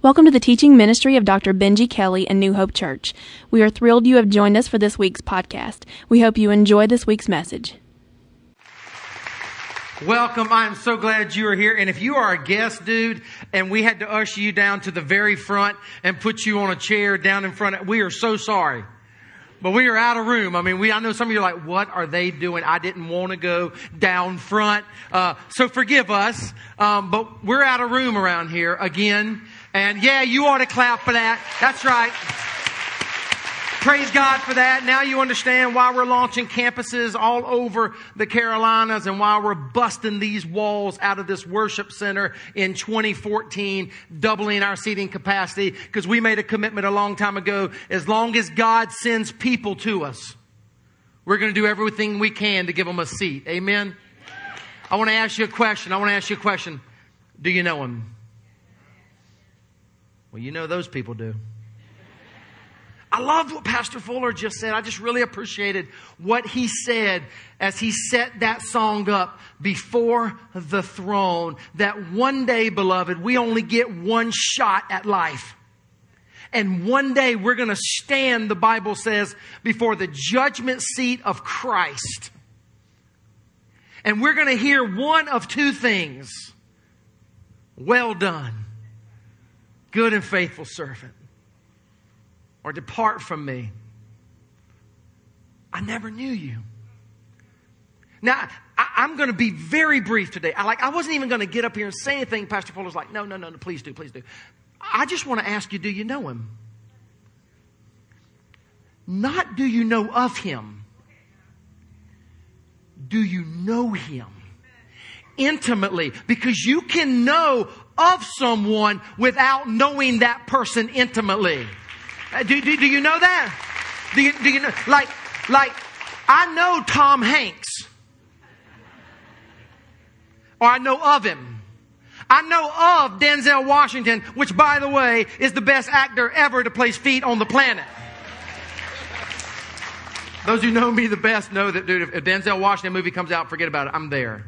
Welcome to the teaching ministry of Dr. Benji Kelly and New Hope Church. We are thrilled you have joined us for this week's podcast. We hope you enjoy this week's message. Welcome. I'm so glad you are here. And if you are a guest, dude, and we had to usher you down to the very front and put you on a chair down in front, of, we are so sorry. But we are out of room. I mean, we, I know some of you are like, what are they doing? I didn't want to go down front. Uh, so forgive us. Um, but we're out of room around here again. And yeah, you ought to clap for that. That's right. Praise God for that. Now you understand why we're launching campuses all over the Carolinas and why we're busting these walls out of this worship center in 2014, doubling our seating capacity because we made a commitment a long time ago. As long as God sends people to us, we're going to do everything we can to give them a seat. Amen. I want to ask you a question. I want to ask you a question. Do you know him? Well, you know those people do. I loved what Pastor Fuller just said. I just really appreciated what he said as he set that song up before the throne. That one day, beloved, we only get one shot at life. And one day we're going to stand, the Bible says, before the judgment seat of Christ. And we're going to hear one of two things. Well done, good and faithful servant or depart from me. I never knew you. Now, I, am going to be very brief today. I like, I wasn't even going to get up here and say anything. Pastor Fuller's like, no, no, no, no, please do, please do. I just want to ask you, do you know him? Not do you know of him. Do you know him? Intimately. Because you can know of someone without knowing that person intimately. Uh, do, do, do you know that? Do you, do you know? Like, like, I know Tom Hanks. Or I know of him. I know of Denzel Washington, which by the way is the best actor ever to place feet on the planet. Those who know me the best know that, dude, if Denzel Washington movie comes out, forget about it. I'm there.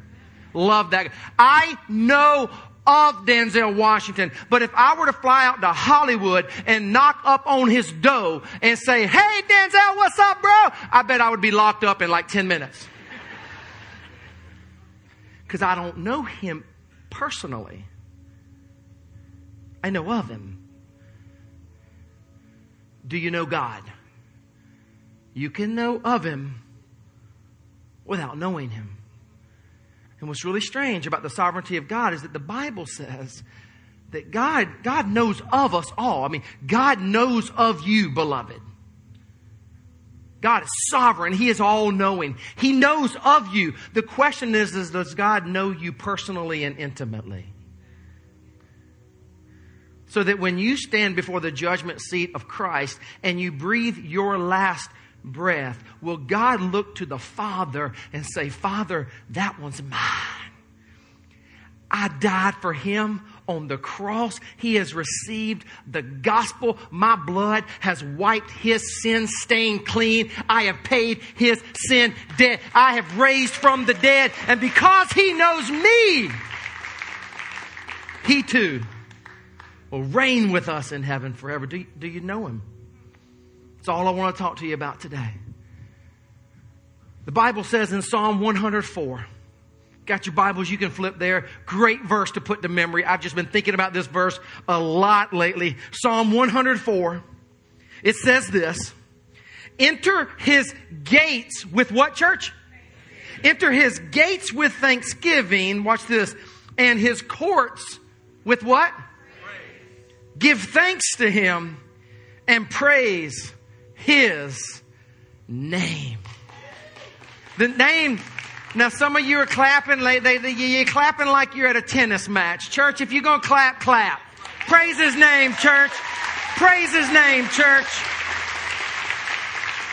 Love that. I know of Denzel Washington. But if I were to fly out to Hollywood and knock up on his door and say, Hey, Denzel, what's up, bro? I bet I would be locked up in like 10 minutes. Because I don't know him personally. I know of him. Do you know God? You can know of him without knowing him. And what's really strange about the sovereignty of God is that the Bible says that God, God knows of us all. I mean, God knows of you, beloved. God is sovereign. He is all knowing. He knows of you. The question is, is does God know you personally and intimately? So that when you stand before the judgment seat of Christ and you breathe your last breath, will God look to the Father and say, Father, that one's mine? I died for him on the cross. He has received the gospel. My blood has wiped his sin stain clean. I have paid his sin debt. I have raised from the dead. And because he knows me, he too will reign with us in heaven forever. Do, do you know him? That's all I want to talk to you about today. The Bible says in Psalm 104, got your Bibles, you can flip there. Great verse to put to memory. I've just been thinking about this verse a lot lately. Psalm 104, it says this Enter his gates with what, church? Enter his gates with thanksgiving. Watch this. And his courts with what? Give thanks to him and praise his name. The name, now some of you are clapping, they, they, you're clapping like you're at a tennis match. Church, if you're going to clap, clap. Praise his name, church. Praise his name, church.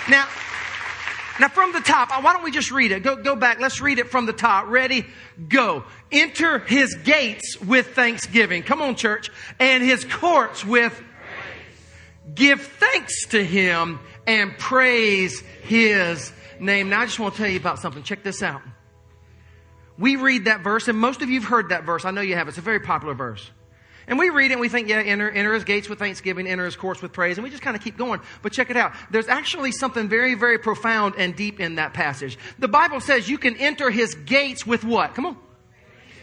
Now, now from the top, why don't we just read it? Go, go back. Let's read it from the top. Ready? Go. Enter his gates with thanksgiving. Come on, church. And his courts with give thanks to him and praise his name. Now, I just want to tell you about something. Check this out. We read that verse, and most of you have heard that verse. I know you have. It's a very popular verse. And we read it and we think, yeah, enter, enter his gates with thanksgiving, enter his courts with praise. And we just kind of keep going. But check it out. There's actually something very, very profound and deep in that passage. The Bible says you can enter his gates with what? Come on.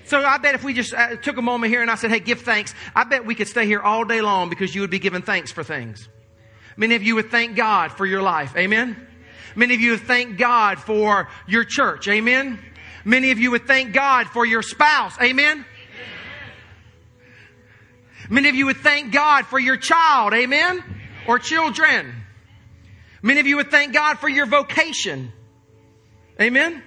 So I bet if we just uh, took a moment here and I said, hey, give thanks, I bet we could stay here all day long because you would be giving thanks for things. Many of you would thank God for your life. Amen? Many of you would thank God for your church. Amen? Many of you would thank God for your spouse. Amen? Many of you would thank God for your child. Amen? Or children. Many of you would thank God for your vocation. Amen?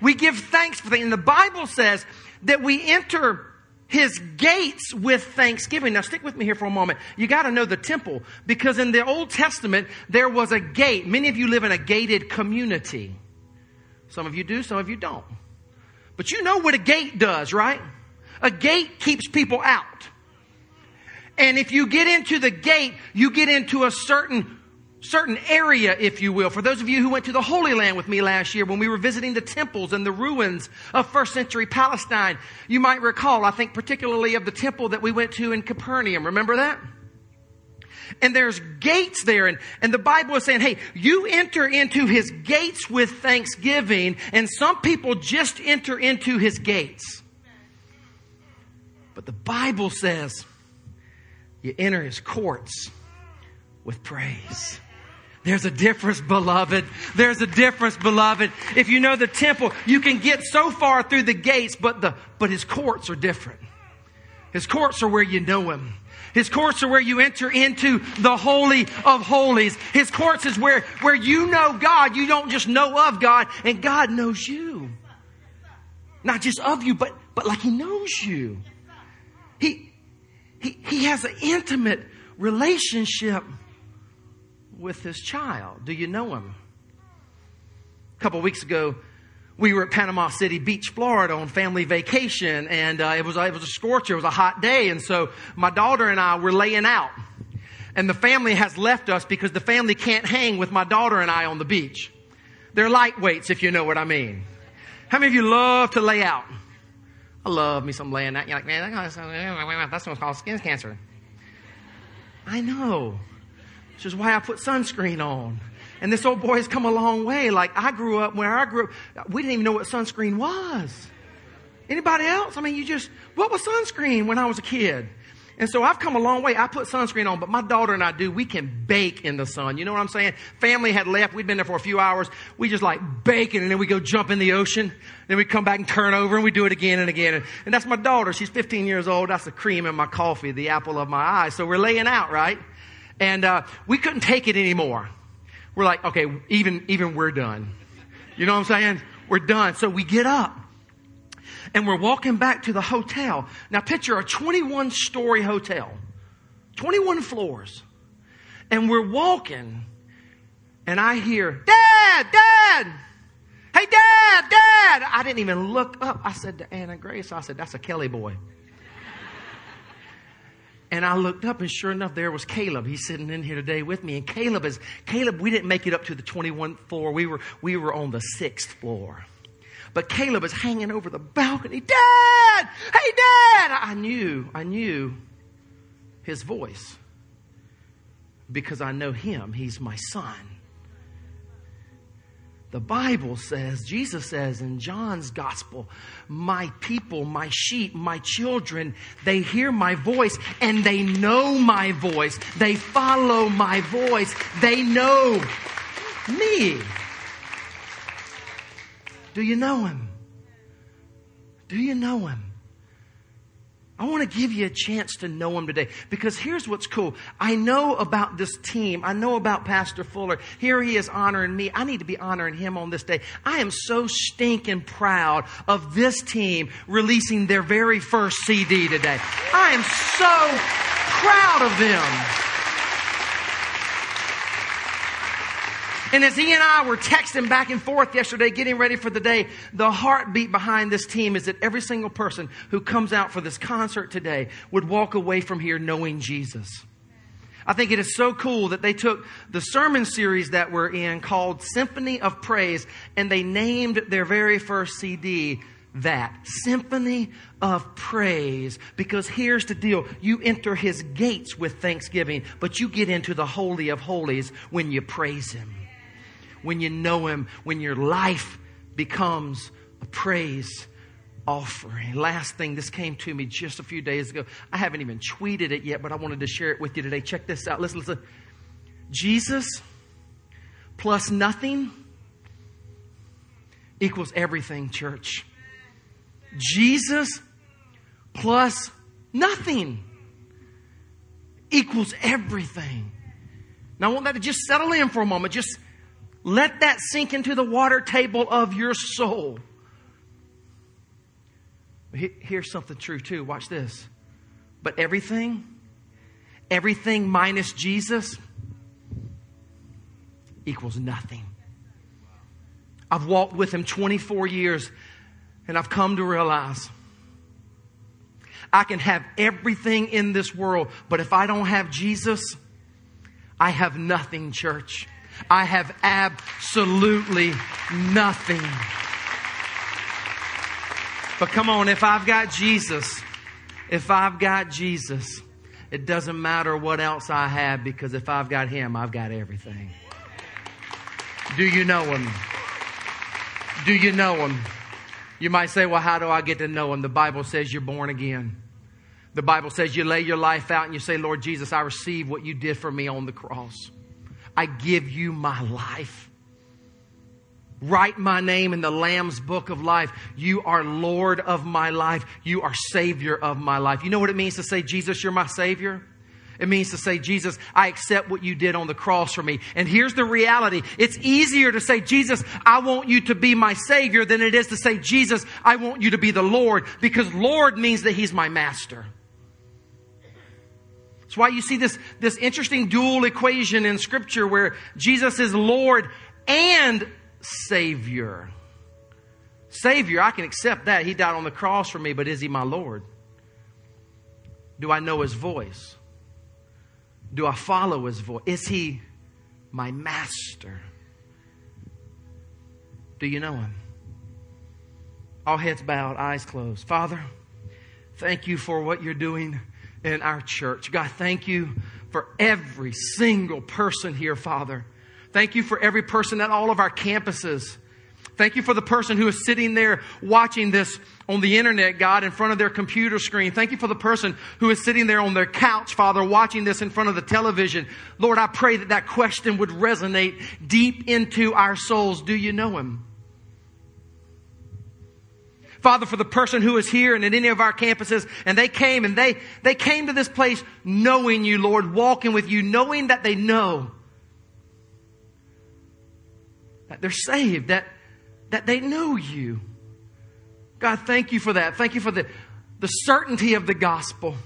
We give thanks for things. And the Bible says that we enter his gates with thanksgiving. Now stick with me here for a moment. You gotta know the temple because in the Old Testament there was a gate. Many of you live in a gated community. Some of you do, some of you don't. But you know what a gate does, right? A gate keeps people out. And if you get into the gate, you get into a certain certain area, if you will. For those of you who went to the Holy Land with me last year when we were visiting the temples and the ruins of first century Palestine, you might recall, I think particularly of the temple that we went to in Capernaum. Remember that? And there's gates there. And, and the Bible is saying, hey, you enter into his gates with thanksgiving. And some people just enter into his gates. But the Bible says you enter his courts with praise. There's a difference, beloved. There's a difference, beloved. If you know the temple, you can get so far through the gates, but the, but his courts are different. His courts are where you know him. His courts are where you enter into the holy of holies. His courts is where, where you know God. You don't just know of God and God knows you. Not just of you, but, but like he knows you. He, he, he has an intimate relationship with his child. Do you know him? A couple weeks ago, we were at Panama City Beach, Florida on family vacation and uh, it was, it was a scorcher. It was a hot day. And so my daughter and I were laying out and the family has left us because the family can't hang with my daughter and I on the beach. They're lightweights, if you know what I mean. How many of you love to lay out? I love me some laying out. You're like, man, that's what's called skin cancer. I know. Which is why I put sunscreen on. And this old boy has come a long way. Like I grew up, where I grew up, we didn't even know what sunscreen was. Anybody else? I mean, you just, what was sunscreen when I was a kid? And so I've come a long way. I put sunscreen on, but my daughter and I do. We can bake in the sun. You know what I'm saying? Family had left. We'd been there for a few hours. We just like baking and then we go jump in the ocean. Then we come back and turn over and we do it again and again. And, and that's my daughter. She's 15 years old. That's the cream in my coffee, the apple of my eye. So we're laying out, right? And, uh, we couldn't take it anymore we're like, okay, even, even we're done. You know what I'm saying? We're done. So we get up and we're walking back to the hotel. Now picture a 21 story hotel, 21 floors. And we're walking and I hear, Dad, Dad, hey, Dad, Dad. I didn't even look up. I said to Anna Grace, I said, that's a Kelly boy. And I looked up and sure enough, there was Caleb. He's sitting in here today with me. And Caleb is, Caleb, we didn't make it up to the 21th floor. We were, we were on the sixth floor. But Caleb is hanging over the balcony. Dad! Hey, Dad! I knew, I knew his voice because I know him. He's my son. The Bible says, Jesus says in John's gospel, my people, my sheep, my children, they hear my voice and they know my voice. They follow my voice. They know me. Do you know him? Do you know him? I want to give you a chance to know him today because here's what's cool. I know about this team. I know about Pastor Fuller. Here he is honoring me. I need to be honoring him on this day. I am so stinking proud of this team releasing their very first CD today. I am so proud of them. And as he and I were texting back and forth yesterday, getting ready for the day, the heartbeat behind this team is that every single person who comes out for this concert today would walk away from here knowing Jesus. I think it is so cool that they took the sermon series that we're in called Symphony of Praise and they named their very first CD that symphony of praise. Because here's the deal. You enter his gates with thanksgiving but you get into the holy of holies when you praise him when you know him when your life becomes a praise offering. Last thing this came to me just a few days ago. I haven't even tweeted it yet but i wanted to share it with you today. Check this out. Listen listen. Jesus plus nothing equals everything church. Jesus plus nothing equals everything. Now, I want that to just settle in for a moment. Just let that sink into the water table of your soul. Here's something true, too. Watch this. But everything, everything minus Jesus equals nothing. I've walked with him 24 years. And I've come to realize I can have everything in this world, but if I don't have Jesus, I have nothing, church. I have absolutely nothing. But come on, if I've got Jesus, if I've got Jesus, it doesn't matter what else I have because if I've got Him, I've got everything. Do you know Him? Do you know Him? You might say, well, how do I get to know him? The Bible says you're born again. The Bible says you lay your life out and you say, Lord Jesus, I receive what you did for me on the cross. I give you my life. Write my name in the Lamb's book of life. You are Lord of my life. You are Savior of my life. You know what it means to say, Jesus, you're my Savior? It means to say, Jesus, I accept what you did on the cross for me. And here's the reality. It's easier to say, Jesus, I want you to be my Savior than it is to say, Jesus, I want you to be the Lord because Lord means that He's my master. That's why you see this, this interesting dual equation in Scripture where Jesus is Lord and Savior. Savior, I can accept that. He died on the cross for me, but is He my Lord? Do I know His voice? Do I follow his voice? Is he my master? Do you know him? All heads bowed, eyes closed. Father, thank you for what you're doing in our church. God, thank you for every single person here, Father. Thank you for every person at all of our campuses. Thank you for the person who is sitting there watching this on the internet, God, in front of their computer screen. Thank you for the person who is sitting there on their couch, Father, watching this in front of the television. Lord, I pray that that question would resonate deep into our souls. Do you know Him? Father, for the person who is here and at any of our campuses, and they came and they, they came to this place knowing you, Lord, walking with you, knowing that they know that they're saved, that that they know you. God, thank you for that. Thank you for the, the certainty of the gospel.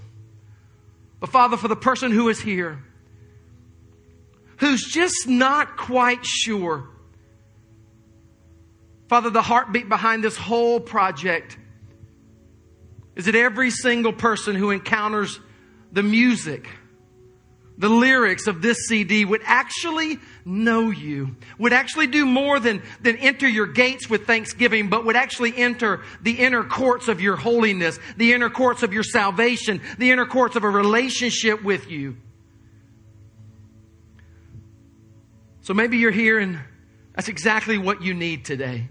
But Father, for the person who is here, who's just not quite sure, Father, the heartbeat behind this whole project is that every single person who encounters the music, the lyrics of this CD would actually know you, would actually do more than, than enter your gates with thanksgiving, but would actually enter the inner courts of your holiness, the inner courts of your salvation, the inner courts of a relationship with you. So maybe you're here and that's exactly what you need today.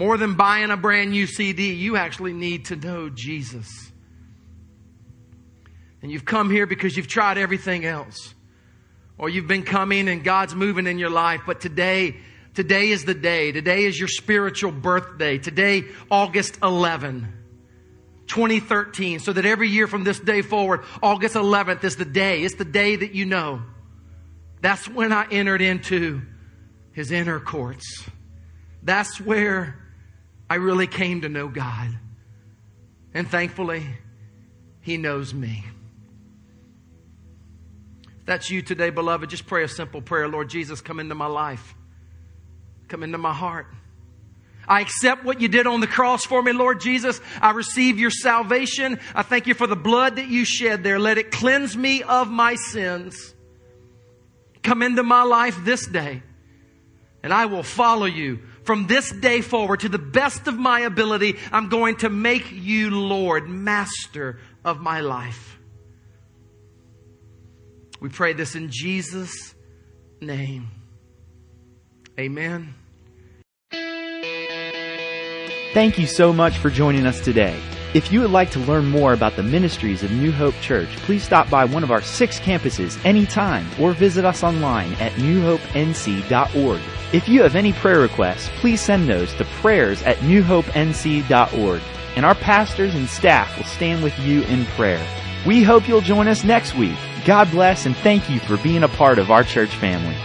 More than buying a brand new CD, you actually need to know Jesus. And you've come here because you've tried everything else. Or you've been coming and God's moving in your life, but today, today is the day. Today is your spiritual birthday. Today, August 11. 2013, so that every year from this day forward, August 11th is the day. It's the day that you know. That's when I entered into his inner courts. That's where I really came to know God. And thankfully, he knows me that's you today, beloved, just pray a simple prayer. Lord Jesus, come into my life. Come into my heart. I accept what you did on the cross for me, Lord Jesus. I receive your salvation. I thank you for the blood that you shed there. Let it cleanse me of my sins. Come into my life this day, and I will follow you from this day forward, to the best of my ability, I'm going to make you Lord, master of my life. We pray this in Jesus' name. Amen. Thank you so much for joining us today. If you would like to learn more about the ministries of New Hope Church, please stop by one of our six campuses anytime or visit us online at newhopenc.org. If you have any prayer requests, please send those to prayers at newhopenc.org and our pastors and staff will stand with you in prayer. We hope you'll join us next week. God bless and thank you for being a part of our church family.